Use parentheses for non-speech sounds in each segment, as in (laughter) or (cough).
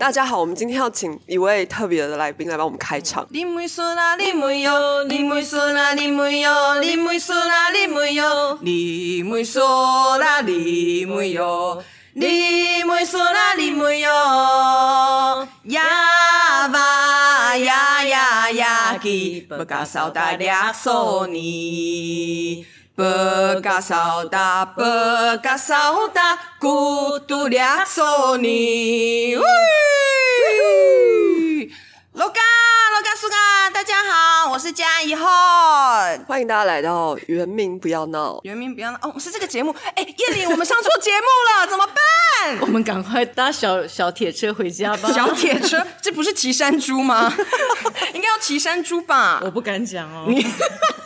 大家好，我们今天要请一位特别的来宾来帮我们开场。你说，没有；你说，没有；你说，没有；你说，没有；你说，没有。呀哇呀呀呀，不。Pekasauta, pekasauta, kutu diaksoni. Wih! Lokal 苏嘎，大家好，我是嘉怡浩。欢迎大家来到原名不要闹，原名不要闹哦，是这个节目。哎，叶玲，我们上错节目了，(laughs) 怎么办？我们赶快搭小小铁车回家吧。小铁车，这不是骑山猪吗？(laughs) 应该要骑山猪吧？我不敢讲哦。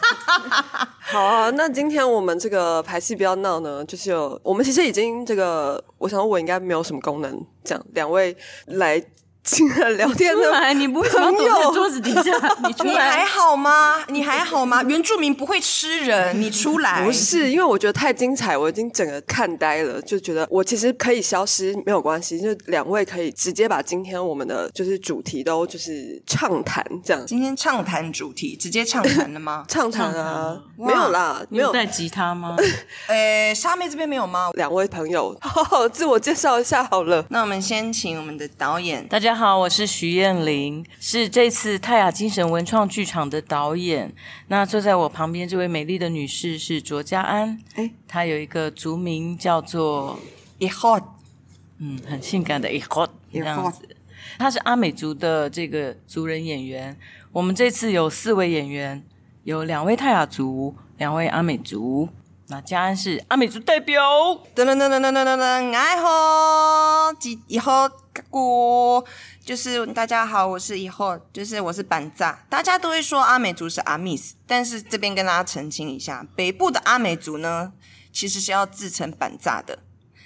(laughs) 好啊，那今天我们这个排戏不要闹呢，就是有我们其实已经这个，我想我应该没有什么功能，这样两位来。进来聊天的来，你不会躲在桌子底下？(laughs) 你出来，你还好吗？你还好吗？原住民不会吃人，你出来。不是，因为我觉得太精彩，我已经整个看呆了，就觉得我其实可以消失没有关系，就两位可以直接把今天我们的就是主题都就是畅谈这样。今天畅谈主题，直接畅谈了吗？畅谈啊，没有啦，没有带吉他吗？(laughs) 呃，沙妹这边没有吗？两位朋友，好好自我介绍一下好了。那我们先请我们的导演，大家。好，我是徐燕玲，是这次泰雅精神文创剧场的导演。那坐在我旁边这位美丽的女士是卓家安，哎，她有一个族名叫做 i h o t 嗯，很性感的 i h o t 这样子。她是阿美族的这个族人演员。我们这次有四位演员，有两位泰雅族，两位阿美族。那嘉安是阿美族代表。噔噔噔噔噔噔噔噔，爱好，以后。过就是大家好，我是以后就是我是板炸，大家都会说阿美族是阿密斯，但是这边跟大家澄清一下，北部的阿美族呢其实是要自称板炸的，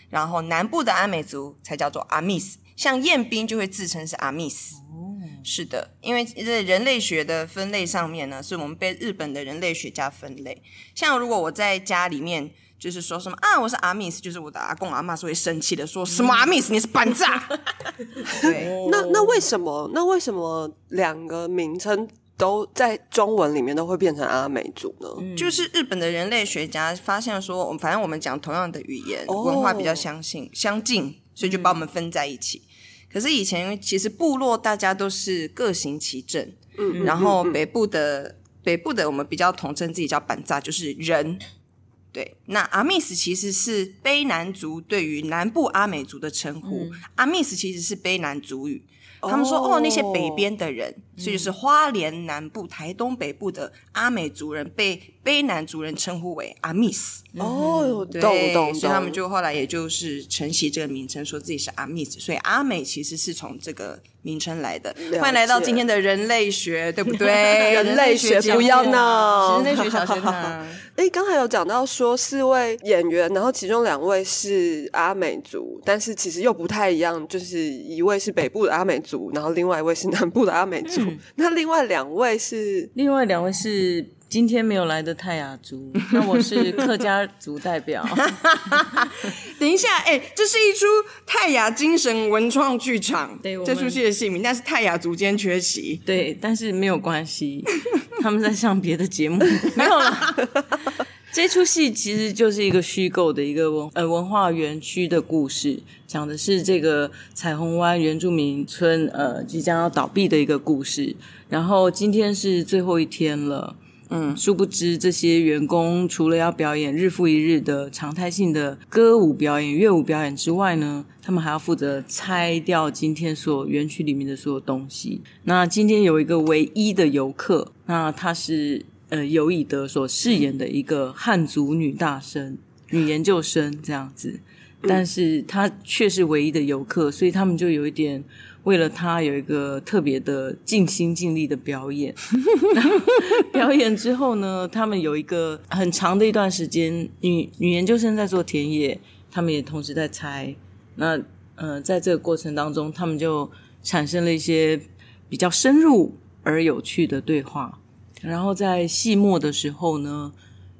然后南部的阿美族才叫做阿密斯，像彦兵就会自称是阿密斯。哦，是的，因为在人类学的分类上面呢，是我们被日本的人类学家分类，像如果我在家里面。就是说什么啊，我是阿密斯，就是我的阿公阿妈是会生气的，说什么阿密斯你是板炸。(laughs) 对，那那为什么？那为什么两个名称都在中文里面都会变成阿美族呢？就是日本的人类学家发现说，我们反正我们讲同样的语言，文化比较相信相近，所以就把我们分在一起。可是以前其实部落大家都是各行其政，嗯，然后北部的北部的我们比较统称自己叫板扎，就是人。对，那阿密斯其实是卑南族对于南部阿美族的称呼，阿密斯其实是卑南族语。他们说哦，那些北边的人，所以就是花莲南部、台东北部的阿美族人被卑南族人称呼为阿密斯。哦，对，所以他们就后来也就是承袭这个名称，说自己是阿密斯。所以阿美其实是从这个。名称来的，欢迎来到今天的人类学，对不对？(laughs) 人类学不要闹，人类学小学堂。(laughs) 哎，刚才有讲到说四位演员，然后其中两位是阿美族，但是其实又不太一样，就是一位是北部的阿美族，然后另外一位是南部的阿美族。那另外两位是，另外两位是。今天没有来的泰雅族，(laughs) 那我是客家族代表。(laughs) 等一下，哎，这是一出泰雅精神文创剧场，对，这出戏的戏名，但是泰雅族今天缺席，对，但是没有关系，(laughs) 他们在上别的节目，没有了。这出戏其实就是一个虚构的一个文呃文化园区的故事，讲的是这个彩虹湾原住民村呃即将要倒闭的一个故事。然后今天是最后一天了。嗯，殊不知这些员工除了要表演日复一日的常态性的歌舞表演、乐舞表演之外呢，他们还要负责拆掉今天所园区里面的所有东西。那今天有一个唯一的游客，那他是呃尤以德所饰演的一个汉族女大生、女研究生这样子，但是她却是唯一的游客，所以他们就有一点。为了他有一个特别的尽心尽力的表演，(laughs) 表演之后呢，他们有一个很长的一段时间，女女研究生在做田野，他们也同时在猜。那呃，在这个过程当中，他们就产生了一些比较深入而有趣的对话。然后在戏末的时候呢，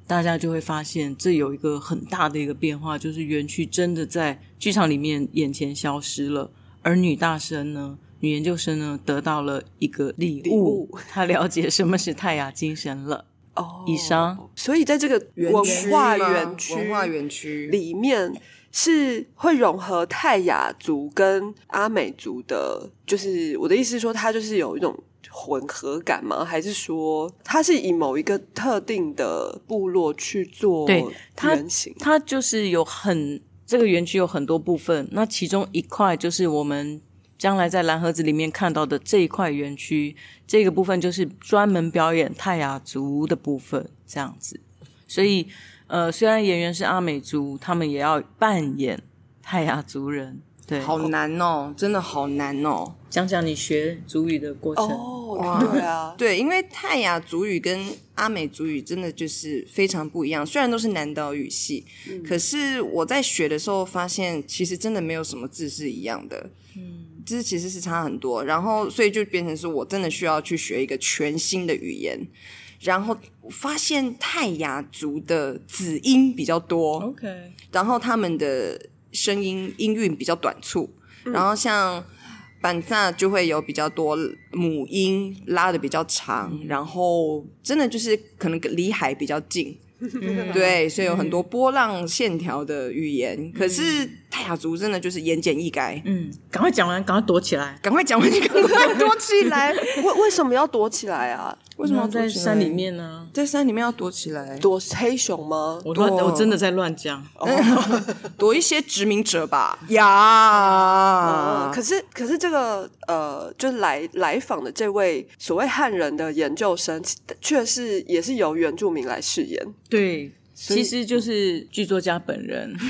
大家就会发现这有一个很大的一个变化，就是园区真的在剧场里面眼前消失了。而女大生呢，女研究生呢，得到了一个礼礼物她了解什么是泰雅精神了。哦以上，所以在这个文区化园区文化园区里面是会融合泰雅族跟阿美族的，就是我的意思是说，它就是有一种混合感吗？还是说它是以某一个特定的部落去做原型？它就是有很这个园区有很多部分，那其中一块就是我们将来在蓝盒子里面看到的这一块园区，这个部分就是专门表演泰雅族的部分，这样子。所以，呃，虽然演员是阿美族，他们也要扮演泰雅族人。对，好难哦，真的好难哦。讲讲你学族语的过程。哦，对啊，(laughs) 对，因为泰雅族语跟阿美族语真的就是非常不一样，虽然都是南岛语系，可是我在学的时候发现，其实真的没有什么字是一样的。嗯，这其实是差很多，然后所以就变成是我真的需要去学一个全新的语言，然后我发现泰雅族的子音比较多，OK，然后他们的声音音韵比较短促，然后像板萨就会有比较多母音拉的比较长，然后真的就是可能离海比较近。(laughs) 对，所以有很多波浪线条的语言，可是泰雅族真的就是言简意赅。嗯，赶快讲完，赶快躲起来。赶快讲完，你赶快躲起来！为 (laughs) 为什么要躲起来啊？为什么要在山里？面呢？在山里面要躲起来，躲黑熊吗？我乱，我真的在乱讲。(laughs) 躲一些殖民者吧。呃呀，可是，可是这个呃，就来来访的这位所谓汉人的研究生，其却是也是由原住民来饰演。对，以其实就是剧作家本人。(laughs)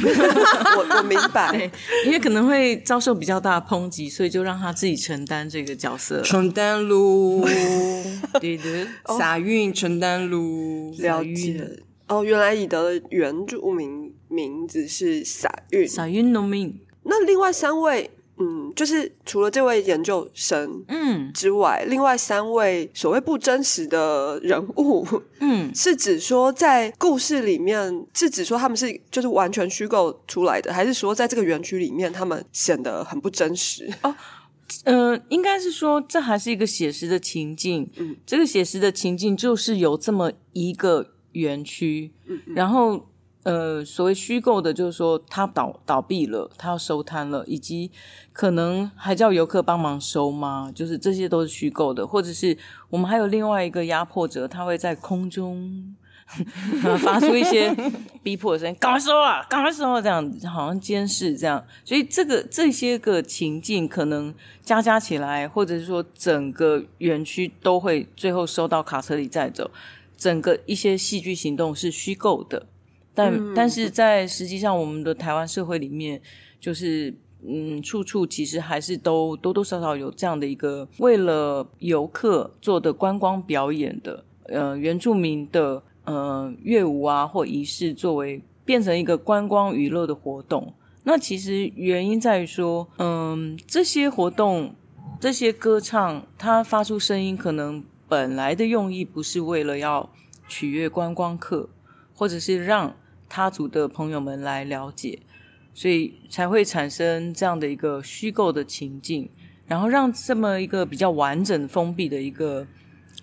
我我明白对，，因为可能会遭受比较大的抨击，所以就让他自己承担这个角色。承担路。(laughs) 对的，撒运承担路，了解。哦，原来你的原住民名字是撒运。撒运农民，那另外三位，嗯，就是除了这位研究生嗯之外，另外三位所谓不真实的人物，嗯，(laughs) 是指说在故事里面，是指说他们是就是完全虚构出来的，还是说在这个园区里面他们显得很不真实？哦呃，应该是说这还是一个写实的情境。嗯，这个写实的情境就是有这么一个园区，嗯然后呃，所谓虚构的，就是说它倒倒闭了，它要收摊了，以及可能还叫游客帮忙收吗？就是这些都是虚构的，或者是我们还有另外一个压迫者，他会在空中。(laughs) 发出一些逼迫的声音，(laughs) 赶快收啊，赶快收啊，这样好像监视这样，所以这个这些个情境可能加加起来，或者是说整个园区都会最后收到卡车里载走，整个一些戏剧行动是虚构的，但、但是在实际上我们的台湾社会里面，就是嗯，处处其实还是都多多少少有这样的一个为了游客做的观光表演的，呃，原住民的呃乐舞啊或仪式作为变成一个观光娱乐的活动。那其实原因在于说，嗯，这些活动、这些歌唱，它发出声音，可能本来的用意不是为了要取悦观光客，或者是让他族的朋友们来了解，所以才会产生这样的一个虚构的情境，然后让这么一个比较完整封闭的一个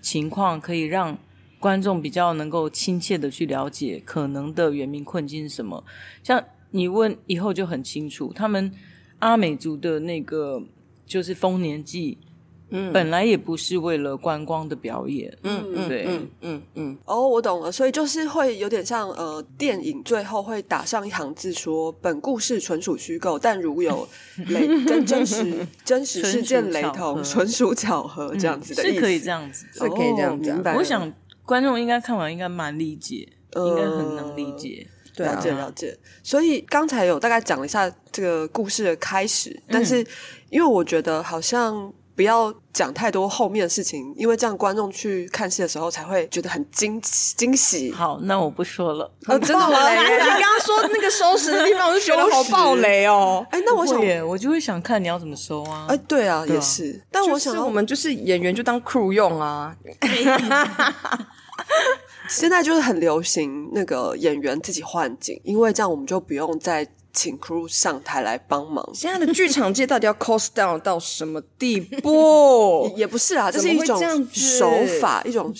情况，可以让观众比较能够亲切的去了解可能的原民困境是什么。像你问以后就很清楚，他们阿美族的那个就是丰年祭，嗯本来也不是为了观光的表演，嗯嗯对嗯嗯嗯，哦，我懂了，所以就是会有点像呃，电影最后会打上一行字说：“本故事纯属虚构，但如有 (laughs) 雷跟真实 (laughs) 真实事件雷同，纯属巧合。”这样子的意思、是可以这样子的。是可以这样讲哦明白了我想观众应该看完应该蛮理解，呃应该很能理解。对啊了解了解。所以刚才有大概讲了一下这个故事的开始，但是因为我觉得好像不要讲太多后面的事情，因为这样观众去看戏的时候才会觉得很惊惊喜。好，那我不说了。哦，真的吗？(laughs) 你刚刚说那个收拾的地方，我就觉得好暴雷哦。哎，那我想，耶，我就会想看你要怎么收啊。哎，对啊，也是。但我想我们就是演员就当 crew 用啊，(laughs) 现在就是很流行那个演员自己换景，因为这样我们就不用再请 crew 上台来帮忙。现在的剧场界到底要 cost down 到什么地步？(laughs) 也不是啊，这是一种手法，一种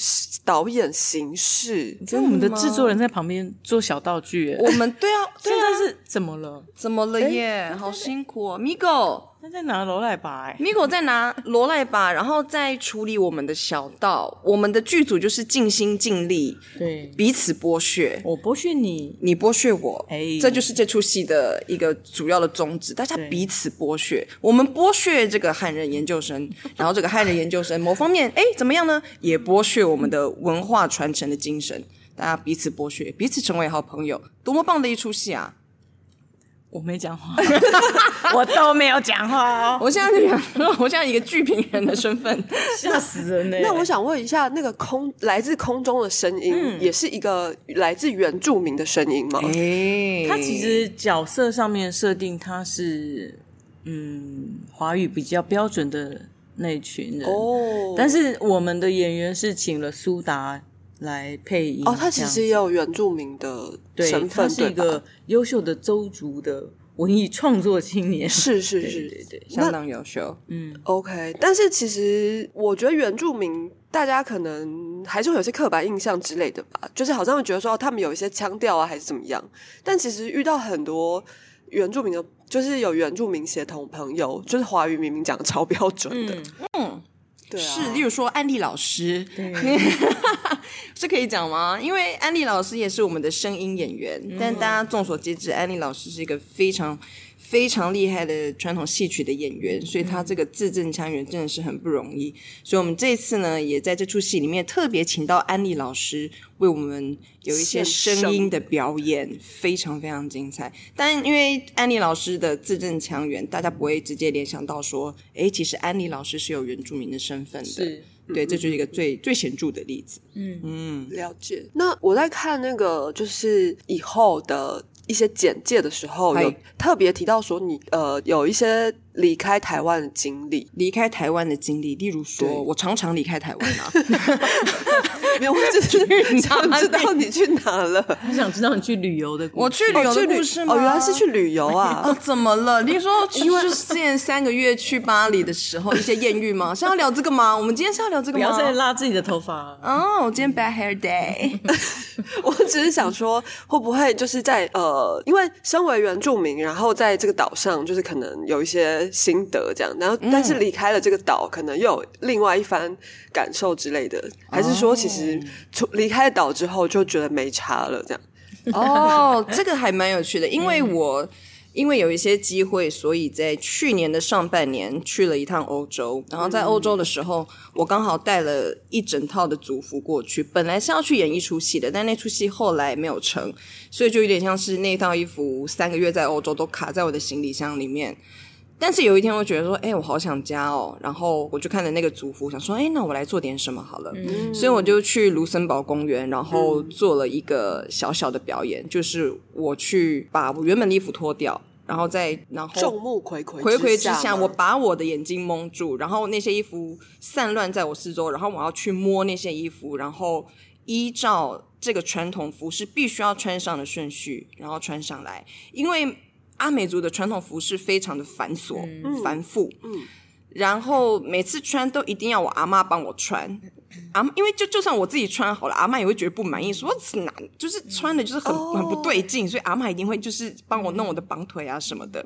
导演形式。跟我们的制作人在旁边做小道具，哎我们对啊，对啊，现在是怎么了？怎么了耶？好辛苦哦，Migo。他在拿罗来吧？哎，Migo 在拿罗赖把，然后再处理我们的小道。我们的剧组就是尽心尽力，对，彼此剥削。我剥削你，你剥削我，哎这就是这出戏的一个主要的宗旨，大家彼此剥削。我们剥削这个汉人研究生，(laughs) 然后这个汉人研究生某方面，哎，怎么样呢？也剥削我们的文化传承的精神。大家彼此剥削，彼此成为好朋友，多么棒的一出戏啊！我没讲话，(laughs) 我都没有讲话哦，(laughs) 我现在是想说，(laughs) 我现在一个剧评人的身份，吓死人呢。那我想问一下，那个空来自空中的声音，嗯。也是一个来自原住民的声音吗？哎。他其实角色上面设定他是嗯华语比较标准的那群人，哦，但是我们的演员是请了苏达来配音哦，他其实也有原住民的，身份，他是一个优秀的周族的文艺创作青年，是是是。对对，相当优秀。嗯。OK，但是其实我觉得原住民大家可能还是会有些刻板印象之类的吧，就是好像会觉得说他们有一些腔调啊，还是怎么样。但其实遇到很多原住民的，就是有原住民协同朋友，就是华语明明讲的超标准的，嗯，对啊，是，例如说安利老师，对，(laughs) 是可以讲吗？因为安利老师也是我们的声音演员，但大家众所皆知，安利老师是一个非常非常厉害的传统戏曲的演员，所以他这个字正腔圆真的是很不容易。所以我们这次呢，也在这出戏里面特别请到安利老师为我们有一些声音的表演，非常非常精彩。但因为安利老师的字正腔圆，大家不会直接联想到说，哎，其实安利老师是有原住民的身份的。是对，这就是一个最最显著的例子。嗯嗯了解。那我在看那个就是以后的一些简介的时候，有特别提到说你呃有一些离开台湾的经历，离开台湾的经历，例如说，我常常离开台湾啊，(laughs) 没有，我只是想知道你去哪了。我想知道你去旅游的故事，我去旅游的故事吗？哦，原来是去旅游啊！哦，怎么了？你说，因为就是之前三个月去巴黎的时候，一些艳遇吗？是要聊这个吗？我们今天是要聊这个吗？不要再拉自己的头发。哦，我今天 bad hair day，(laughs) 我只是想说，会不会就是在呃，因为身为原住民，然后在这个岛上，就是可能有一些心得这样，然后但是离开了这个岛，可能又有另外一番感受之类的，还是说其实出离开岛之后就觉得没差了这样？哦，(laughs) 这个还蛮有趣的，因为我。因为有一些机会，所以在去年的上半年去了一趟欧洲。然后在欧洲的时候，我刚好带了一整套的族服过去。本来是要去演一出戏的，但那出戏后来没有成，所以就有点像是那套衣服三个月在欧洲都卡在我的行李箱里面。但是有一天，我觉得说，哎、我好想家哦。然后我就看着那个族服，想说，哎、那我来做点什么好了。所以我就去卢森堡公园，然后做了一个小小的表演，就是我去把我原本的衣服脱掉，然后再然后众目睽睽睽睽之下我把我的眼睛蒙住，然后那些衣服散乱在我四周，然后我要去摸那些衣服，然后依照这个传统服饰必须要穿上的顺序，然后穿上来。因为阿美族的传统服饰非常的繁琐、繁复，嗯，然后每次穿都一定要我阿妈帮我穿。阿嬷因为就就算我自己穿好了，阿妈也会觉得不满意，说哪就是穿的就是很、很不对劲，所以阿妈一定会就是帮我弄我的绑腿啊什么的。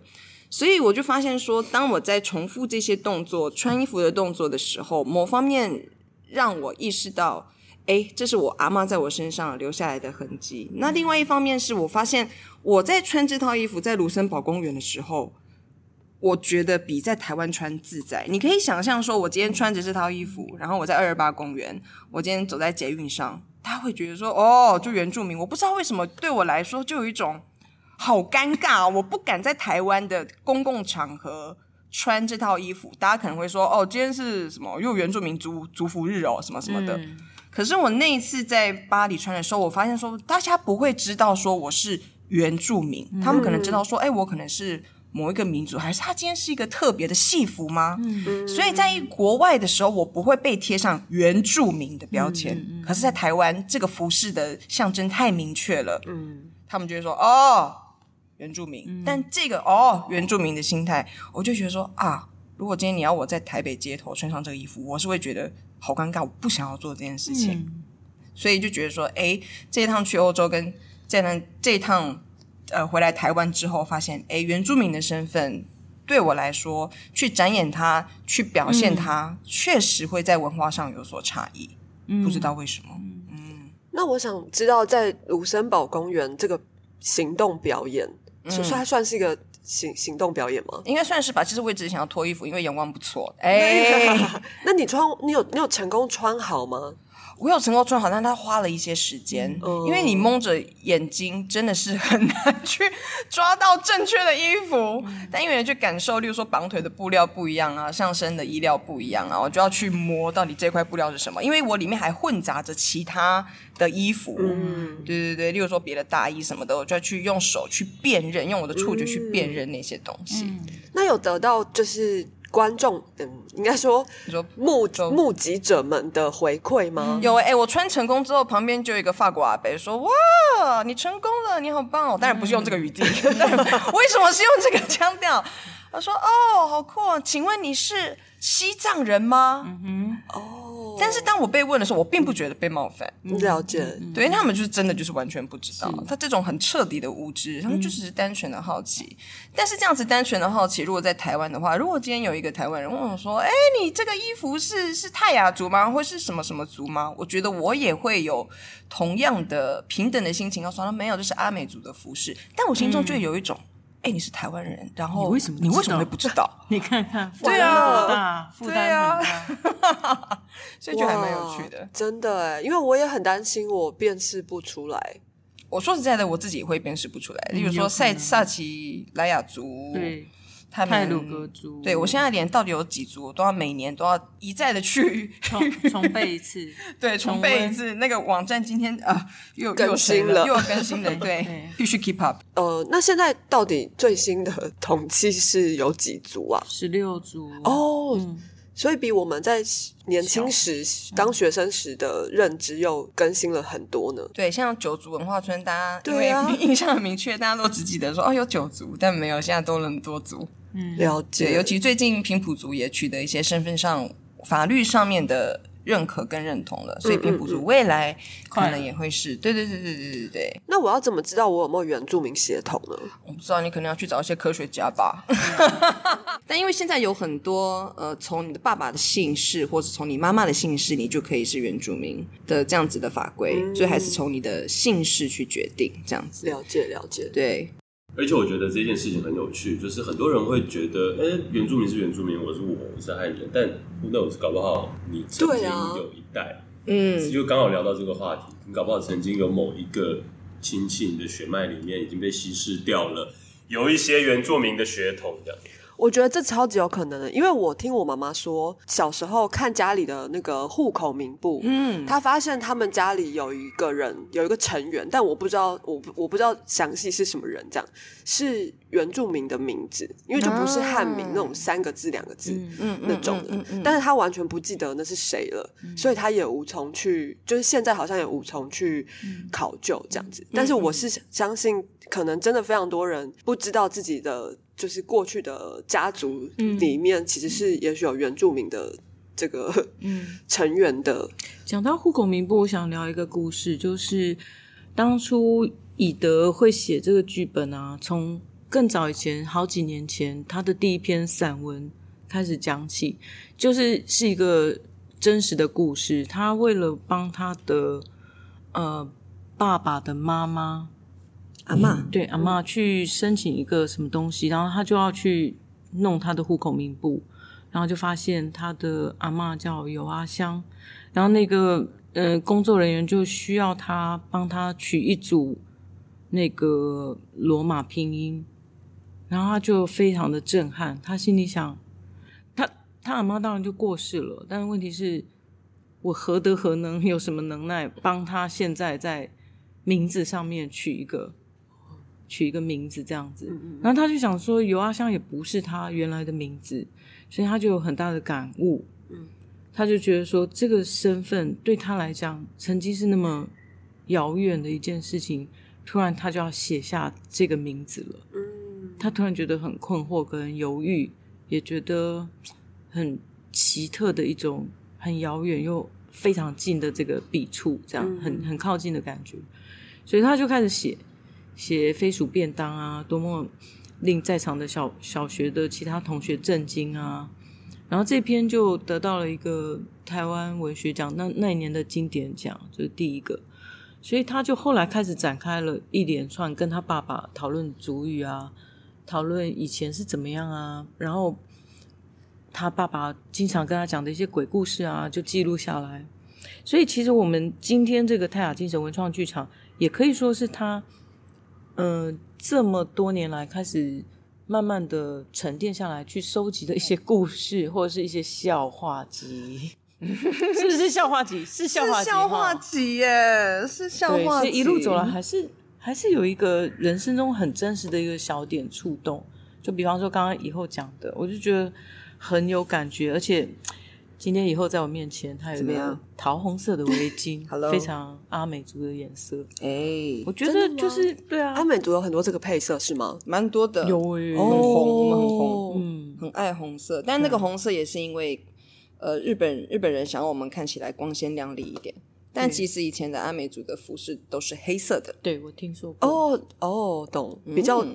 所以我就发现说，当我在重复这些动作、穿衣服的动作的时候，某方面让我意识到，哎，这是我阿妈在我身上留下来的痕迹。那另外一方面是我发现，我在穿这套衣服在卢森堡公园的时候，我觉得比在台湾穿自在。你可以想象说，我今天穿着这套衣服，然后我在二二八公园，我今天走在捷运上，他会觉得说，哦，就原住民，我不知道为什么对我来说就有一种。好尴尬、我不敢在台湾的公共场合穿这套衣服。大家可能会说：“哦，今天是什么？又原住民族族服日哦，什么什么的。可是我那一次在巴黎穿的时候，我发现说，大家不会知道说我是原住民，他们可能知道说，哎，我可能是某一个民族，还是他今天是一个特别的戏服吗？所以在国外的时候，我不会被贴上原住民的标签。可是，在台湾，这个服饰的象征太明确了，嗯，他们就会说：“哦。”原住民，但这个哦原住民的心态，我就觉得说啊，如果今天你要我在台北街头穿上这个衣服，我是会觉得好尴尬，我不想要做这件事情，所以就觉得说，哎，这一趟去欧洲跟这趟这一趟呃回来台湾之后，发现哎原住民的身份对我来说，去展演它，去表现它，确实会在文化上有所差异，不知道为什么。嗯。那我想知道，在卢森堡公园这个行动表演，其实它算是一个行行动表演吗？应该算是吧。其实我一直想要脱衣服，因为阳光不错。(laughs) 哎，那你穿，你有你有成功穿好吗？我有成功穿好，但他花了一些时间，因为你蒙着眼睛，真的是很难去抓到正确的衣服。但因为去感受，例如说绑腿的布料不一样啊，上身的衣料不一样啊，我就要去摸到底这块布料是什么。因为我里面还混杂着其他的衣服，嗯，对对对，例如说别的大衣什么的，我就要去用手去辨认，用我的触觉去辨认那些东西。那有得到就是。观众，嗯，应该说，你说目目击者们的回馈吗？有哎，我穿成功之后，旁边就有一个法国阿伯说：“哇，你成功了，你好棒哦！”当然不是用这个语境，(laughs) 为什么是用这个腔调？他说：“哦，好酷！请问你是西藏人吗？”嗯哼，哦。但是当我被问的时候，我并不觉得被冒犯。了解，对他们就是真的就是完全不知道。他这种很彻底的无知，他们就只是单纯的好奇。但是这样子单纯的好奇，如果在台湾的话，如果今天有一个台湾人问我说：“哎，你这个衣服是是泰雅族吗？或是什么什么族吗？”我觉得我也会有同样的平等的心情，告诉他没有，这是阿美族的服饰。但我心中就有一种。哎，你是台湾人，然后你为什么你为什么会不知道？你看看，(laughs) 对啊，负担很大，(laughs) 所以就还蛮有趣的。真的哎，因为我也很担心我辨识不出来。我说实在的，我自己也会辨识不出来。例如说，塞萨奇莱雅族。泰鲁格族，对我现在连到底有几族，都要每年都要一再的去重 (laughs) 重背一次，(laughs) 对，重背一次。那个网站今天啊又更新了，又更新了，(laughs) 对，必须 keep up。呃，那现在到底最新的统计是有几族啊？十六族哦。所以比我们在年轻时当学生时的认知又更新了很多呢。对，像九族文化村，大家因为印象很明确，大家都只记得说哦有九族，但没有现在多了很多族。嗯，了解。尤其最近平埔族也取得一些身份上、法律上面的。认可跟认同了，所以平埔族未来可能也会是对对对对对对对。那我要怎么知道我有没有原住民血统呢？我不知道，你可能要去找一些科学家吧。(laughs) 但因为现在有很多呃，从你的爸爸的姓氏，或者从你妈妈的姓氏，你就可以是原住民的这样子的法规，所以还是从你的姓氏去决定这样子。了解了解，对。而且我觉得这件事情很有趣，就是很多人会觉得，哎，原住民是原住民，我是我，我是汉人，但那我是搞不好你曾经有一代，嗯，就刚好聊到这个话题，你搞不好曾经有某一个亲戚你的血脉里面已经被稀释掉了，有一些原住民的血统这样。我觉得这超级有可能的，因为我听我妈妈说，小时候看家里的那个户口名簿，嗯，她发现他们家里有一个人，有一个成员，但我不知道，我我不知道详细是什么人，这样是原住民的名字，因为就不是汉名那种三个字两个字那种的，但是他完全不记得那是谁了，所以他也无从去，就是现在好像也无从去考究这样子，但是我是相信，可能真的非常多人不知道自己的。就是过去的家族里面，其实是也许有原住民的这个 (laughs) 成员的。讲到户口名簿，我想聊一个故事，就是当初以德会写这个剧本啊，从更早以前，好几年前，他的第一篇散文开始讲起，就是是一个真实的故事。他为了帮他的呃爸爸的妈妈。阿妈对阿妈去申请一个什么东西，然后他就要去弄他的户口名簿，然后就发现他的阿妈叫尤阿香，然后那个呃工作人员就需要他帮他取一组那个罗马拼音，然后他就非常的震撼，他心里想，他他阿妈当然就过世了，但是问题是，我何德何能，有什么能耐帮他现在在名字上面取一个？取一个名字这样子，然后他就想说尤阿香也不是他原来的名字，所以他就有很大的感悟。嗯，他就觉得说这个身份对他来讲曾经是那么遥远的一件事情，突然他就要写下这个名字了。嗯，他突然觉得很困惑跟犹豫，也觉得很奇特的一种很遥远又非常近的这个笔触，这样很很靠近的感觉。所以他就开始写写飞鼠便当啊，多么令在场的小小学的其他同学震惊啊！然后这篇就得到了一个台湾文学奖，那那一年的经典奖，就是第一个。所以他就后来开始展开了一连串跟他爸爸讨论主语啊，讨论以前是怎么样啊，然后他爸爸经常跟他讲的一些鬼故事啊，就记录下来。所以其实我们今天这个泰雅精神文创剧场，也可以说是他，嗯，这么多年来开始慢慢的沉淀下来，去收集的一些故事或者是一些笑话集。(laughs) 是不是笑话集？是笑话集，笑话集耶，是笑话集。一路走来，还是还是有一个人生中很真实的一个小点触动。就比方说刚刚以后讲的，我就觉得很有感觉。而且今天以后在我面前，他有一个桃红色的围巾，(laughs) 非常阿美族的颜色。哎，我觉得就是对啊，阿美族有很多这个配色是吗？蛮多的，有很红，很红，嗯，很爱红色。但那个红色也是因为。呃，日本日本人想要我们看起来光鲜亮丽一点，但其实以前的阿美族的服饰都是黑色的。对，我听说过。哦哦，懂。比较，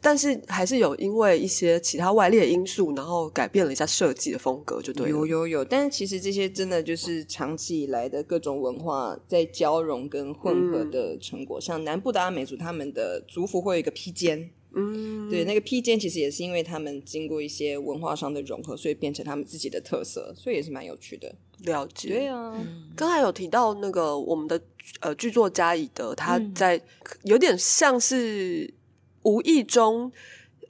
但是还是有因为一些其他外力的因素，然后改变了一下设计的风格，就对。有有有，但是其实这些真的就是长期以来的各种文化在交融跟混合的成果。像南部的阿美族，他们的族服会有一个披肩。嗯，对，那个披肩其实也是因为他们经过一些文化上的融合，所以变成他们自己的特色，所以也是蛮有趣的。了解，对啊。刚才有提到那个我们的呃剧作家乙德，他在有点像是无意中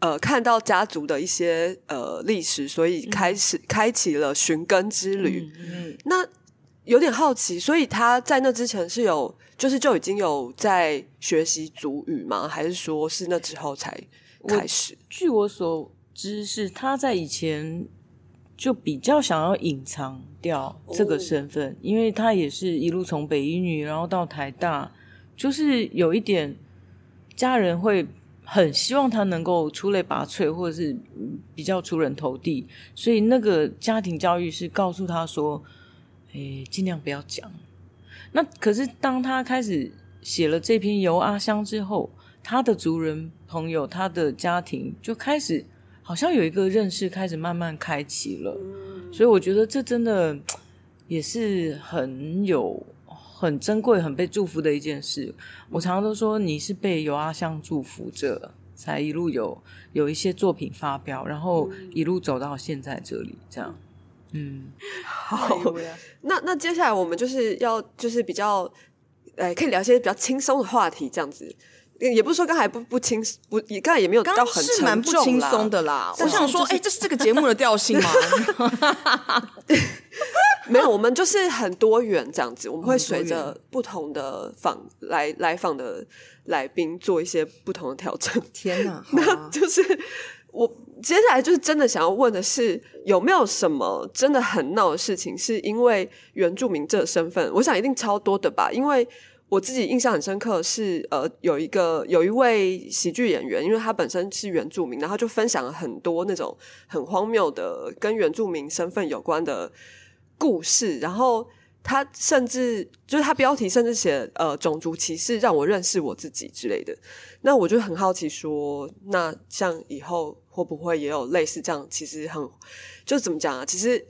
呃看到家族的一些呃历史，所以开始开启了寻根之旅。嗯，那有点好奇，所以他在那之前是有。就是就已经有在学习族语吗？还是说是那之后才开始？据我所知，是他在以前就比较想要隐藏掉这个身份，因为他也是一路从北一女，然后到台大，就是有一点家人会很希望他能够出类拔萃，或者是比较出人头地，所以那个家庭教育是告诉他说：“哎，尽量不要讲。”那可是，当他开始写了这篇《游阿香》之后，他的族人朋友、他的家庭就开始好像有一个认识，开始慢慢开启了。所以我觉得这真的也是很有、很珍贵、很被祝福的一件事。我常常都说，你是被尤阿香祝福着，才一路有有一些作品发表，然后一路走到现在这里，这样。嗯，(laughs) 好，那那接下来我们就是要就是比较，哎，可以聊一些比较轻松的话题，这样子，也不是说刚才不不轻不，也刚才也没有到很是蛮不轻松的啦。我想说，哎，这是这个节目的调性吗？(laughs) 没有，我们就是很多元这样子，我们会随着不同的访来来访的来宾做一些不同的调整。天哪，(laughs) 那就是我。接下来就是真的想要问的是，有没有什么真的很闹的事情，是因为原住民这个身份？我想一定超多的吧。因为我自己印象很深刻，是呃，有一个有一位喜剧演员，因为他本身是原住民，然后就分享了很多那种很荒谬的跟原住民身份有关的故事，然后。他甚至就是他标题甚至写呃种族歧视让我认识我自己之类的，那我就很好奇说，那像以后会不会也有类似这样？其实很就怎么讲啊？其实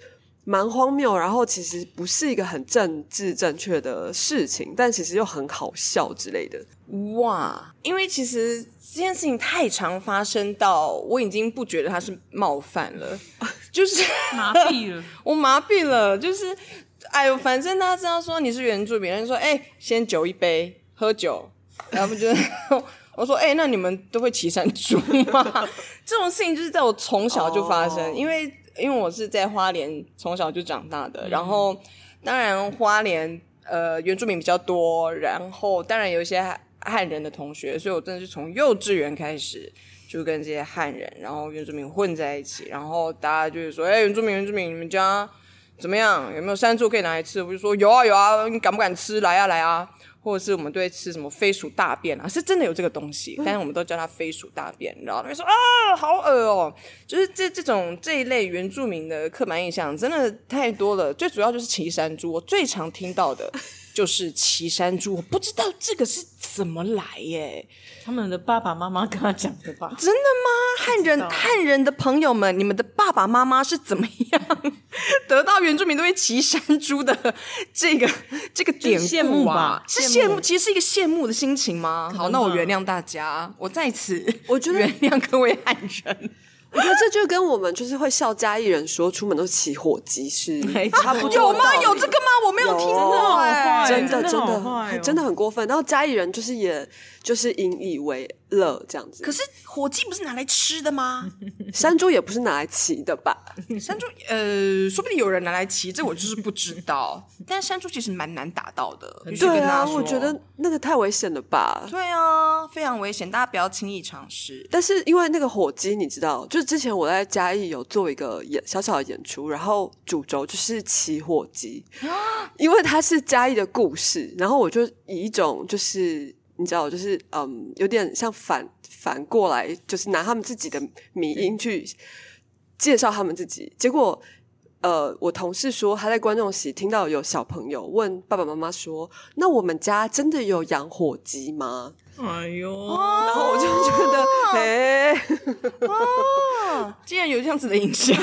蛮荒谬，然后其实不是一个很政治正确的事情，但其实又很好笑之类的。哇！因为其实这件事情太常发生到我已经不觉得他是冒犯了，(laughs) 就是麻痹了，我麻痹了，就是。哎呦，反正他知道说你是原住民，人说哎，先酒一杯，喝酒，然后不就 (laughs) 我说哎，那你们都会骑山猪吗？(laughs) 这种事情就是在我从小就发生，因为因为我是在花莲从小就长大的，然后当然花莲呃原住民比较多，然后当然有一些汉人的同学，所以我真的是从幼稚园开始就跟这些汉人，然后原住民混在一起，然后大家就是说哎，原住民原住民，你们家。怎么样？有没有山猪可以拿来吃？我就说有啊有啊，你敢不敢吃？来啊来啊！或者是我们都会吃什么飞鼠大便啊，是真的有这个东西，但是我们都叫它飞鼠大便，然后他们说啊，好恶哦，就是这这种这一类原住民的刻板印象真的太多了，最主要就是岐山猪，我最常听到的。就是岐山猪，我不知道这个是怎么来耶。他们的爸爸妈妈跟他讲的吧？真的吗？汉人汉人的朋友们，你们的爸爸妈妈是怎么样 (laughs) 得到原住民都会骑山猪的这个 (laughs) 这个典故吧？是羡慕，其实是一个羡慕的心情吗？好，那我原谅大家，我在此我觉得 (laughs) 原谅各位汉人。我觉得这就跟我们就是会笑嘉义人说出门都是骑火鸡是差不多。有吗？有这个吗？我没有听过，真的真的真的很过分。然后嘉义人就是也就是引以为。乐这样子，可是火鸡不是拿来吃的吗？(laughs) 山猪也不是拿来骑的吧？山猪呃，说不定有人拿来骑，这我就是不知道。(laughs) 但山猪其实蛮难打到的，对啊，我觉得那个太危险了吧？对啊，非常危险，大家不要轻易尝试。但是因为那个火鸡，你知道，就是之前我在嘉义有做一个演小小的演出，然后主轴就是骑火鸡，(gasps) 因为它是嘉义的故事，然后我就以一种就是。你知道，就是嗯，有点像反反过来，就是拿他们自己的迷音去介绍他们自己。结果，呃，我同事说他在观众席听到有小朋友问爸爸妈妈说：“那我们家真的有养火鸡吗？”哎呦，然后我就觉得，哎，啊，(laughs) 竟然有这样子的印象，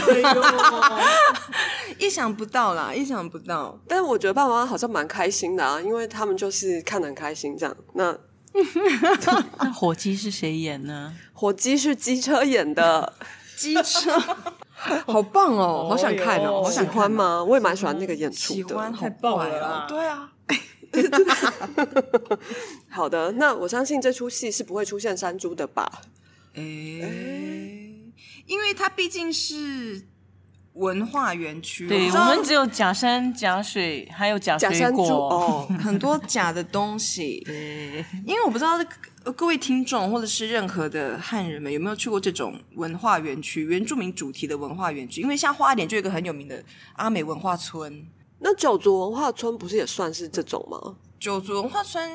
意想不到啦，意想不到。但是我觉得爸爸妈妈好像蛮开心的啊，因为他们就是看得很开心这样。那 (laughs) 那火鸡是谁演呢？火鸡是机车演的，(laughs) 机车 (laughs) 好棒哦，好想看哦，好喜欢吗？我也蛮喜欢那个演出的，喜欢，太棒了，对啊。(laughs) 好的，那我相信这出戏是不会出现山猪的吧？哎，因为它毕竟是文化园区，对我们只有假山、假水，还有假水果哦，很多假的东西。(laughs) 对，因为我不知道各位听众或者是任何的汉人们有没有去过这种文化园区、原住民主题的文化园区？因为像花莲就有一个很有名的阿美文化村。那九族文化村不是也算是这种吗？九族文化村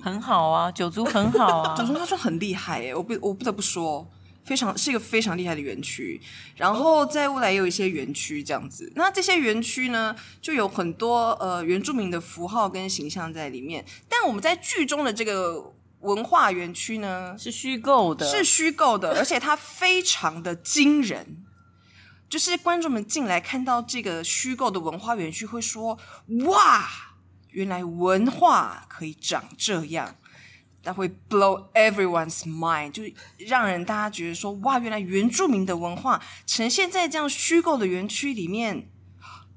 很好啊，九族很好啊，(laughs) 九族文化村很厉害哎，我不我不得不说，非常是一个非常厉害的园区。然后在未来也有一些园区这样子，那这些园区呢，就有很多呃原住民的符号跟形象在里面。但我们在剧中的这个文化园区呢，是虚构的，是虚构的，而且它非常的惊人。就是观众们进来看到这个虚构的文化园区，会说：“哇，原来文化可以长这样。”它会 blow everyone's mind，就让人大家觉得说：“哇，原来原住民的文化呈现在这样虚构的园区里面，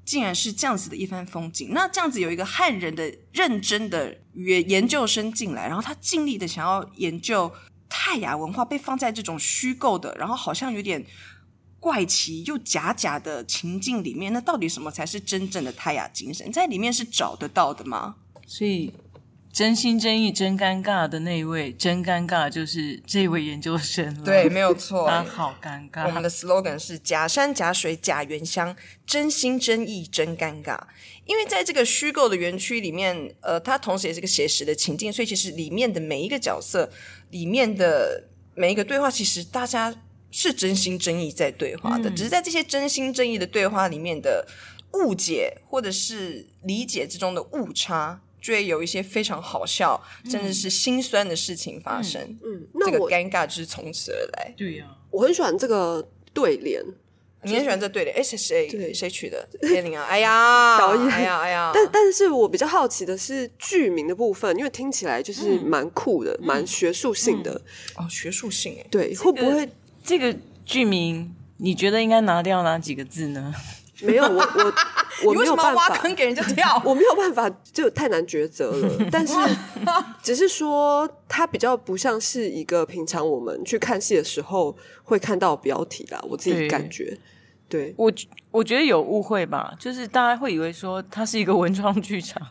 竟然是这样子的一番风景。”那这样子有一个汉人的认真的研研究生进来，然后他尽力的想要研究泰雅文化，被放在这种虚构的，然后好像有点。怪奇又假假的情境里面，那到底什么才是真正的泰雅精神？在里面是找得到的吗？所以真心真意真尴尬的那一位，真尴尬就是这位研究生了。对，没有错，他好尴尬。我们的 slogan 是假山假水假原乡，真心真意真尴尬。因为在这个虚构的园区里面，呃，它同时也是个写实的情境，所以其实里面的每一个角色，里面的每一个对话，其实大家。是真心真意在对话的，只是在这些真心真意的对话里面的误解或者是理解之中的误差，就会有一些非常好笑，甚至是心酸的事情发生。嗯，这个尴尬就是从此而来。对呀，我很喜欢这个对联，你很喜欢这对联？哎，谁谁谁取的？天灵啊！(laughs) 哎呀，(laughs) 导演，哎呀，哎呀！但但是我比较好奇的是剧名的部分，因为听起来就是蛮酷的，蛮学术性的。哦，学术性哎，对，会不会？这个剧名，你觉得应该拿掉哪几个字呢？没有，我我 (laughs) 我没有办法挖坑给人家跳，(laughs) 我没有办法，就太难抉择了。(laughs) 但是，只是说它比较不像是一个平常我们去看戏的时候会看到标题啦。我自己感觉，对我我觉得有误会吧，就是大家会以为说它是一个文创剧场。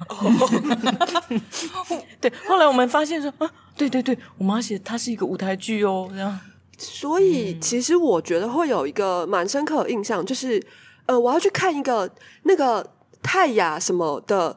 对，后来我们发现说啊，对对对，我妈写它是一个舞台剧哦，这样。所以，其实我觉得会有一个蛮深刻的印象，就是，呃，我要去看一个那个泰雅什么的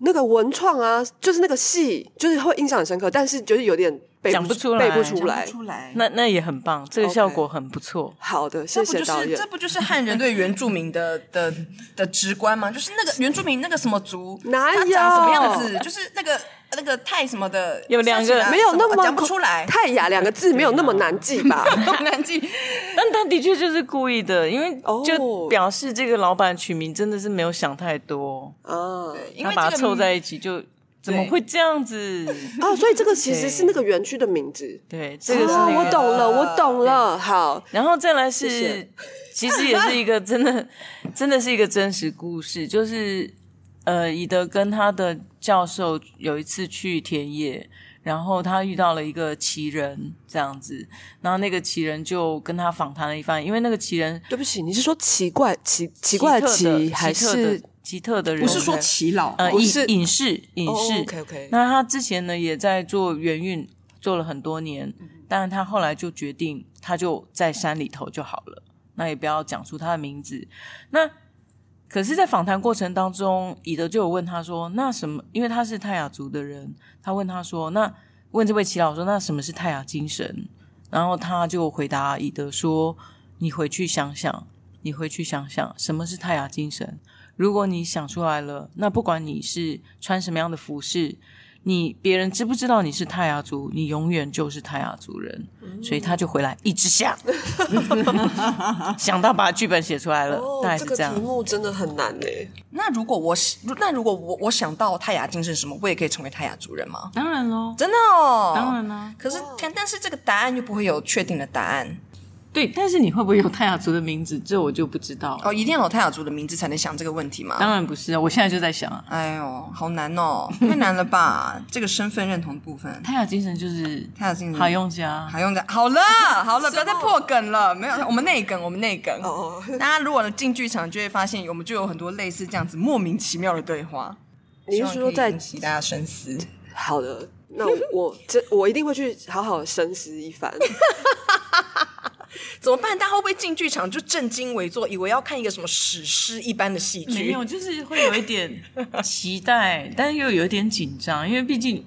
那个文创啊，就是那个戏，就是会印象很深刻，但是就是有点讲不出来，背不出来，出来。那那也很棒，这个效果很不错。好的，谢谢导演。这不就是汉人对原住民的 (laughs) 的的直观吗？就是那个原住民那个什么族，哪有什么样子？就是那个。那个泰什么的有两个没有那么讲不出来，泰雅两个字没有那么难记吧？难记，但他的确就是故意的，因为就表示这个老板取名真的是没有想太多啊，他把它凑在一起，就怎么会这样子啊？所以这个其实是那个园区的名字，对，这个是我懂了，我懂了。好，然后再来是，(laughs) 其实也是一个真的，真的是一个真实故事，就是。呃，伊德跟他的教授有一次去田野，然后他遇到了一个奇人，这样子，然后那个奇人就跟他访谈了一番，因为那个奇人，对不起，你是说奇怪奇奇怪的奇还是奇特的人？不是说奇老，呃，隐隐士隐士，OK OK。那他之前呢也在做圆运，做了很多年，但是他后来就决定，他就在山里头就好了，那也不要讲出他的名字，那。可是，在访谈过程当中，以德就有问他说：“那什么？因为他是泰雅族的人，他问他说：‘那问这位齐老说，那什么是泰雅精神？’然后他就回答以德说：‘你回去想想，你回去想想，什么是泰雅精神？如果你想出来了，那不管你是穿什么样的服饰。’”你别人知不知道你是泰雅族？你永远就是泰雅族人，所以他就回来一直想，(laughs) 想到把剧本写出来了。这个题目真的很难呢。那如果我那如果我我想到泰雅精神什么，我也可以成为泰雅族人吗？当然喽，真的哦，当然啦。可是但是这个答案又不会有确定的答案。对，但是你会不会有泰雅族的名字？这我就不知道了。哦，一定要有泰雅族的名字才能想这个问题吗？当然不是啊，我现在就在想。哎呦，好难哦，太难了吧？(laughs) 这个身份认同部分，泰雅精神就是泰雅精神，好用家，好用家。好了，(laughs) 好了，不要再破梗了。没有，我们内梗，我们内梗。哦，大家如果进剧场，就会发现我们就有很多类似这样子莫名其妙的对话。你是说在引起大家深思？好的，那我这我一定会去好好深思一番。(laughs) 怎么办？大家会不会进剧场就正襟危坐，以为要看一个什么史诗一般的戏剧？没有，就是会有一点期待，但又有一点紧张，因为毕竟，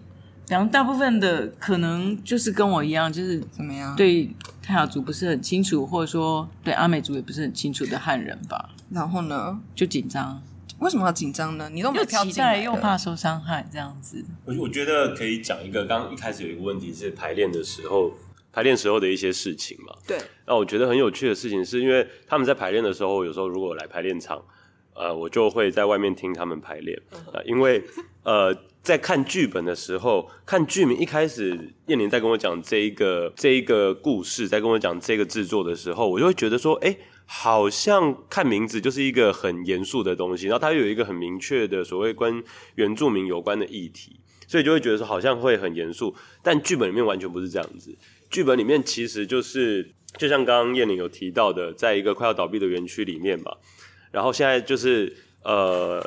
然后大部分的可能就是跟我一样，就是怎么样？对泰雅族不是很清楚，或者说对阿美族也不是很清楚的汉人吧？然后呢？就紧张。为什么要紧张呢？你都没有期待，又怕受伤害，这样子。我我觉得可以讲一个，刚刚一开始有一个问题是排练的时候。排练时候的一些事情嘛，对。那我觉得很有趣的事情，是因为他们在排练的时候，有时候如果来排练场，呃，我就会在外面听他们排练啊。因为呃，在看剧本的时候，看剧名一开始，燕玲在跟我讲这一个这一个故事，在跟我讲这个制作的时候，我就会觉得说，哎，好像看名字就是一个很严肃的东西，然后它有一个很明确的所谓跟原住民有关的议题，所以就会觉得说好像会很严肃，但剧本里面完全不是这样子。剧本里面其实就是，就像刚刚燕玲有提到的，在一个快要倒闭的园区里面嘛，然后现在就是呃，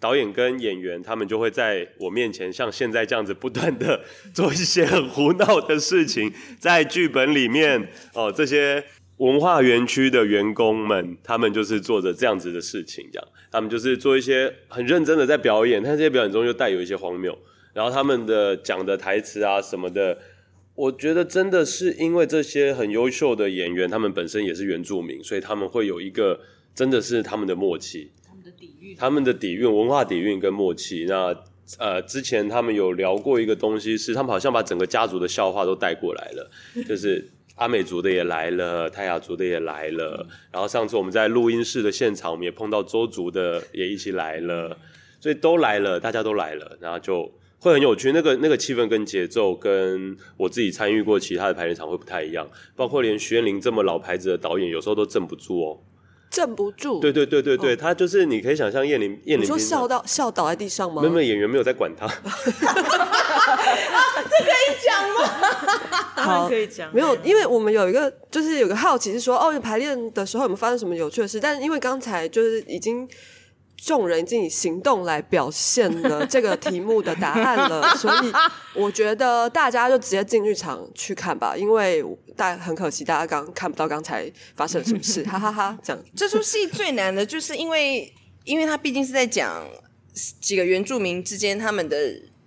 导演跟演员他们就会在我面前像现在这样子不断的做一些很胡闹的事情，在剧本里面哦，这些文化园区的员工们，他们就是做着这样子的事情，这样，他们就是做一些很认真的在表演，但这些表演中又带有一些荒谬，然后他们的讲的台词啊什么的。我觉得真的是因为这些很优秀的演员，他们本身也是原住民，所以他们会有一个真的是他们的默契，他们的底蕴，他们的底蕴、文化底蕴跟默契。那呃，之前他们有聊过一个东西，是他们好像把整个家族的笑话都带过来了，(laughs) 就是阿美族的也来了，泰雅族的也来了。然后上次我们在录音室的现场，我们也碰到周族的也一起来了，所以都来了，大家都来了，然后就。会很有趣，那个那个气氛跟节奏，跟我自己参与过其他的排练场会不太一样。包括连徐彦霖这么老牌子的导演，有时候都镇不住哦，镇不住。对对对对对，他就是你可以想象燕玲燕玲，你说笑到笑倒在地上吗？没有演员没有在管他，(laughs) 这可以讲吗？(laughs) 好，可以讲。没有，因为我们有一个就是有个好奇是说，哦，排练的时候有没有发生什么有趣的事？但是因为刚才就是已经。众人已经以行动来表现了这个题目的答案了，(laughs) 所以我觉得大家就直接进剧场去看吧，因为大很可惜大家刚看不到刚才发生了什么事，(laughs) 哈哈哈！这样这出戏最难的就是因为，因为它毕竟是在讲几个原住民之间他们的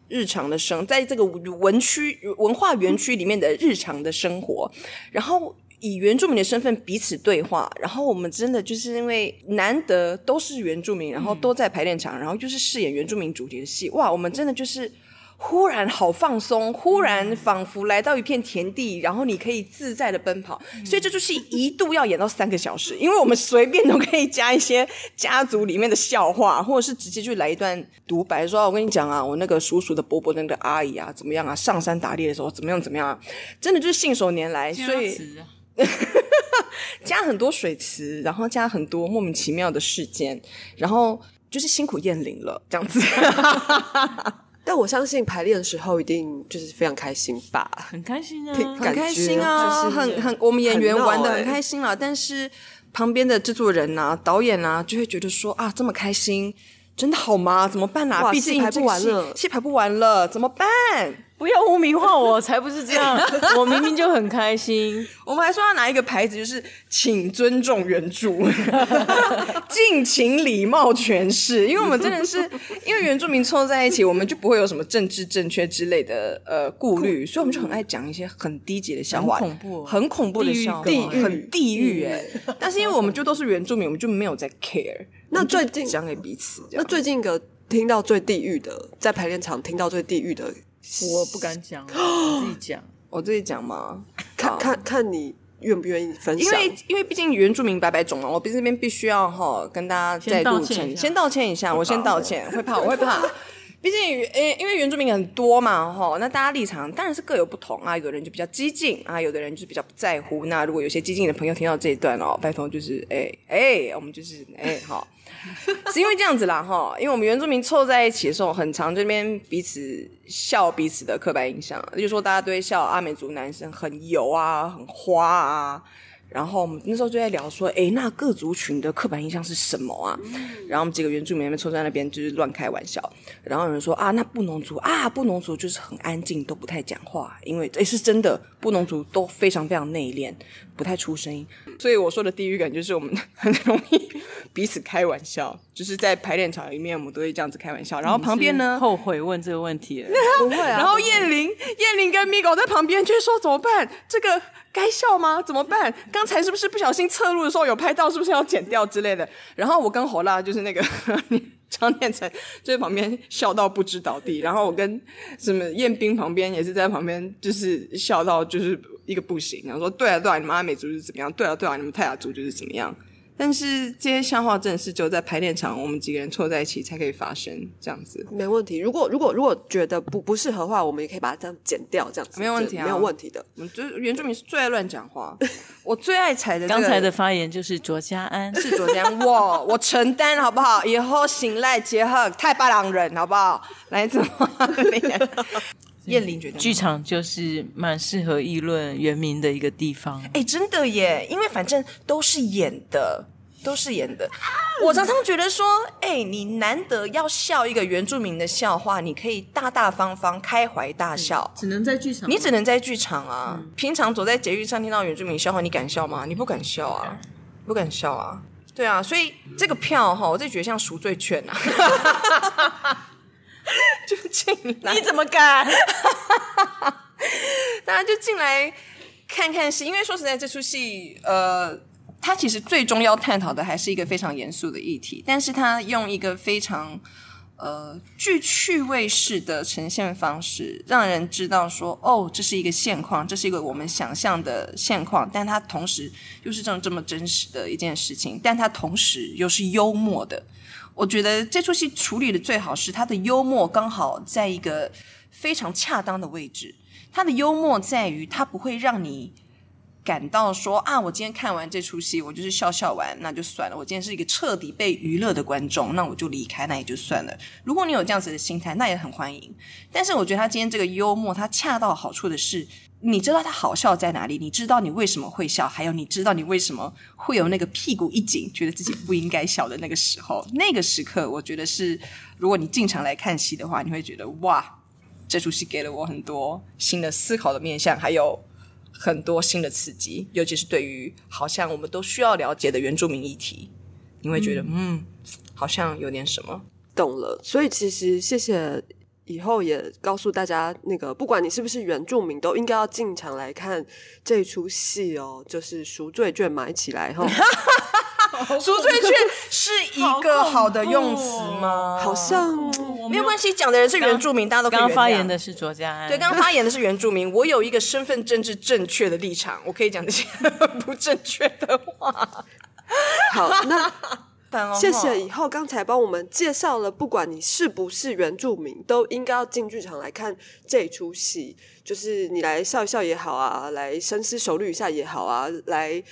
日常的生，在这个文区文化园区里面的日常的生活，然后。以原住民的身份彼此对话，然后我们真的就是因为难得都是原住民，然后都在排练场，然后就是饰演原住民主题的戏，哇，我们真的就是忽然好放松，忽然仿佛来到一片田地，然后你可以自在的奔跑，所以这就是一度要演到三个小时，因为我们随便都可以加一些家族里面的笑话，或者是直接就来一段独白，说我跟你讲啊，我那个叔叔的伯伯那个阿姨啊，怎么样啊，上山打猎的时候怎么样怎么样啊，真的就是信手拈来，所以。(laughs) 加很多水池，然后加很多莫名其妙的事件，然后就是辛苦燕玲了，这样子。(laughs) 但我相信排练的时候一定就是非常开心吧，很开心啊，很开心啊，很很我们演员玩的很开心了。但是旁边的制作人啊、导演啊，就会觉得说啊，这么开心，真的好吗？怎么办啊？毕竟排不完了，戏排不完了，怎么办？不要污名化我，才不是这样！(laughs) 我明明就很开心。我们还说要拿一个牌子，就是请尊重原著，(laughs) 尽情礼貌诠释。因为我们真的是 (laughs) 因为原住民凑在一起，我们就不会有什么政治正确之类的呃顾虑，所以我们就很爱讲一些很低级的笑话，恐怖、很恐怖的笑话，很地狱哎。但是因为我们就都是原住民，我们就没有在 care。那最近讲给彼此，那最近一个听到最地狱的，在排练场听到最地狱的。我不敢讲，(gasps) 我自己讲，我自己讲嘛？看看看你愿不愿意分享？因为因为毕竟原住民白白种嘛，我这边必须要哈跟大家再度歉，先道歉一下，我先道歉，(laughs) 会怕我会怕，毕竟诶因为原住民很多嘛哈，那大家立场当然是各有不同啊，有的人就比较激进啊，有的人就是比较不在乎。那如果有些激进的朋友听到这一段哦，拜托就是哎哎，我们就是哎好。(laughs) 是因为这样子啦，哈，因为我们原住民凑在一起的时候，很常这边彼此笑彼此的刻板印象，就说大家都会笑阿美族男生很油啊，很花啊。然后我们那时候就在聊说，哎，那各族群的刻板印象是什么啊？然后我们几个原住民那边凑在那边就是乱开玩笑。然后有人说啊，那布农族啊，布农族就是很安静，都不太讲话，因为哎是真的，布农族都非常非常内敛，不太出声音。所以我说的地域感就是我们很容易彼此开玩笑，就是在排练场里面我们都会这样子开玩笑。然后旁边呢，后悔问这个问题，不会啊。然后燕玲、燕玲跟咪狗在旁边就说怎么办？这个。该笑吗？怎么办？刚才是不是不小心侧录的时候有拍到？是不是要剪掉之类的？然后我跟火辣就是那个 (laughs) 张念成就在旁边笑到不知倒地，然后我跟什么彦斌旁边也是在旁边就是笑到就是一个不行，然后说对啊对啊，你们阿美族是怎么样？对啊对啊，你们泰雅族就是怎么样？但是这些笑话真的是只有在排练场，我们几个人凑在一起才可以发生这样子。没问题。如果如果如果觉得不不适合的话，我们也可以把它这样剪掉，这样子没有问题啊，没有问题的。我们就原住民是最爱乱讲话，(laughs) 我最爱踩的。刚才的发言就是卓家安，是卓家安，我我承担好不好？以后醒来结合太巴郎人好不好？来自燕玲觉得剧场就是蛮适合议论原名的一个地方。哎，真的耶，因为反正都是演的，都是演的。我常常觉得说，哎，你难得要笑一个原住民的笑话，你可以大大方方、开怀大笑。只能在剧场，你只能在剧场啊。平常走在捷运上听到原住民笑话，你敢笑吗？你不敢笑啊，不敢笑啊。对啊，所以这个票哈，我己觉得像赎罪券啊。(laughs) (laughs) 就进来，你怎么敢？(laughs) 大家就进来看看戏，因为说实在，这出戏呃，它其实最终要探讨的还是一个非常严肃的议题，但是它用一个非常呃具趣味式的呈现方式，让人知道说，哦，这是一个现况，这是一个我们想象的现况，但它同时又是这种这么真实的一件事情，但它同时又是幽默的。我觉得这出戏处理的最好是他的幽默刚好在一个非常恰当的位置。他的幽默在于他不会让你感到说啊，我今天看完这出戏，我就是笑笑完那就算了。我今天是一个彻底被娱乐的观众，那我就离开，那也就算了。如果你有这样子的心态，那也很欢迎。但是我觉得他今天这个幽默，他恰到好处的是。你知道他好笑在哪里？你知道你为什么会笑？还有你知道你为什么会有那个屁股一紧，觉得自己不应该笑的那个时候？那个时刻，我觉得是，如果你进场来看戏的话，你会觉得哇，这出戏给了我很多新的思考的面向，还有很多新的刺激，尤其是对于好像我们都需要了解的原住民议题，你会觉得嗯，好像有点什么。懂了。所以其实谢谢。以后也告诉大家，那个不管你是不是原住民，都应该要进场来看这出戏哦。就是赎罪券买起来哈，(laughs) 赎罪券是一个好的用词吗？好像没有关系，讲的人是原住民，大家都刚刚发言的是卓家安，对，刚刚发言的是原住民。我有一个身份政治正确的立场，我可以讲这些 (laughs) 不正确的话。好，那。谢谢，以后刚才帮我们介绍了，不管你是不是原住民，都应该要进剧场来看这出戏。就是你来笑一笑也好啊，来深思熟虑一下也好啊，来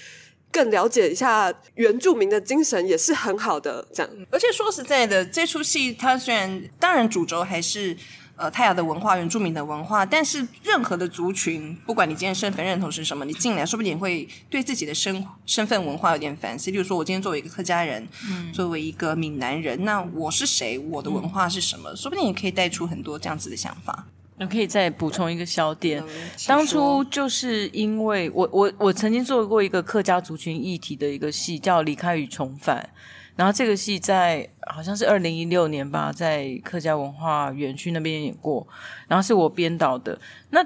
更了解一下原住民的精神也是很好的。这样，而且说实在的，这出戏它虽然当然主轴还是。呃，泰雅的文化、原住民的文化，但是任何的族群，不管你今天身份认同是什么，你进来说不定会对自己的身身份文化有点反思。例如说，我今天作为一个客家人，嗯作为一个闽南人，那我是谁？我的文化是什么？说不定也可以带出很多这样子的想法。我可以再补充一个小点，当初就是因为我我我曾经做过一个客家族群议题的一个戏，叫《离开与重返》。然后这个戏在好像是二零一六年吧，在客家文化园区那边演过，然后是我编导的。那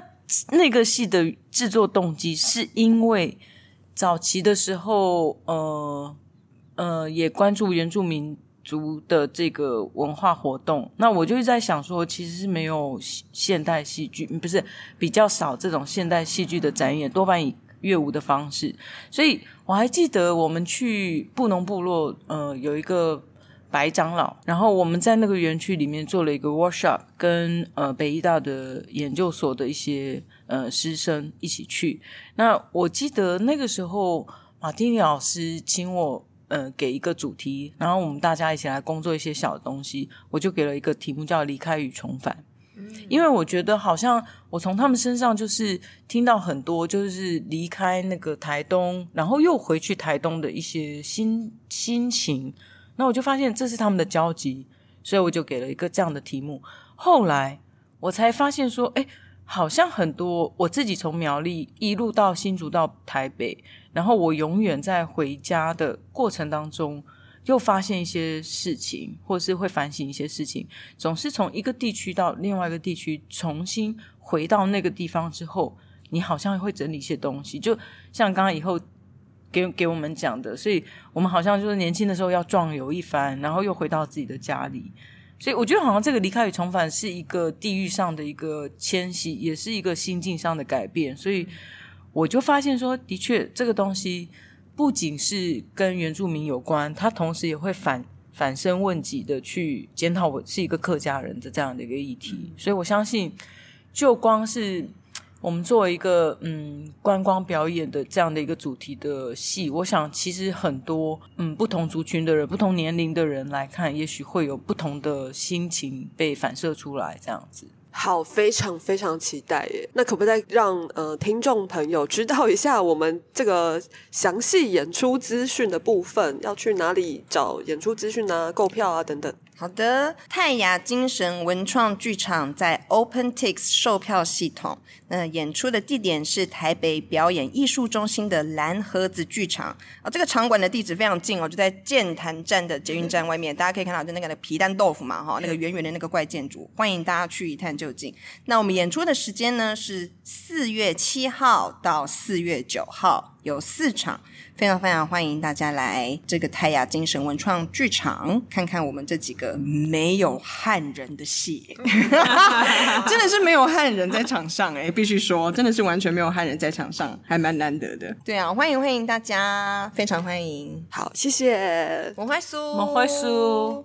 那个戏的制作动机是因为早期的时候，呃呃，也关注原住民族的这个文化活动。那我就在想说，其实是没有现代戏剧，不是比较少这种现代戏剧的展演，多半以。乐舞的方式，所以我还记得我们去布农部落，呃，有一个白长老，然后我们在那个园区里面做了一个 workshop，跟呃北医大的研究所的一些呃师生一起去。那我记得那个时候，马丁尼老师请我呃给一个主题，然后我们大家一起来工作一些小的东西，我就给了一个题目叫“离开与重返”。因为我觉得好像我从他们身上就是听到很多，就是离开那个台东，然后又回去台东的一些心心情。那我就发现这是他们的交集，所以我就给了一个这样的题目。后来我才发现说，哎，好像很多我自己从苗栗一路到新竹到台北，然后我永远在回家的过程当中。又发现一些事情，或是会反省一些事情，总是从一个地区到另外一个地区，重新回到那个地方之后，你好像会整理一些东西。就像刚刚以后给给我们讲的，所以我们好像就是年轻的时候要壮游一番，然后又回到自己的家里。所以我觉得好像这个离开与重返是一个地域上的一个迁徙，也是一个心境上的改变。所以我就发现说，的确这个东西。不仅是跟原住民有关，他同时也会反反身问己的去检讨我是一个客家人的这样的一个议题。所以我相信，就光是我们作为一个嗯观光表演的这样的一个主题的戏，我想其实很多嗯不同族群的人、不同年龄的人来看，也许会有不同的心情被反射出来，这样子。好，非常非常期待耶！那可不可以让呃听众朋友知道一下我们这个详细演出资讯的部分，要去哪里找演出资讯啊、购票啊等等？好的，泰雅精神文创剧场在 OpenTix 售票系统。那演出的地点是台北表演艺术中心的蓝盒子剧场啊。这个场馆的地址非常近哦，就在建潭站的捷运站外面。大家可以看到，就那个皮蛋豆腐嘛，哈，那个圆圆的那个怪建筑，欢迎大家去一探究竟。那我们演出的时间呢是四月七号到四月九号，有四场。非常非常欢迎大家来这个泰雅精神文创剧场看看我们这几个没有汉人的戏，(laughs) (laughs) 真的是没有汉人在场上哎，必须说真的是完全没有汉人在场上，还蛮难得的。对啊，欢迎欢迎大家，非常欢迎。好，谢谢，蒙怀苏，蒙怀苏。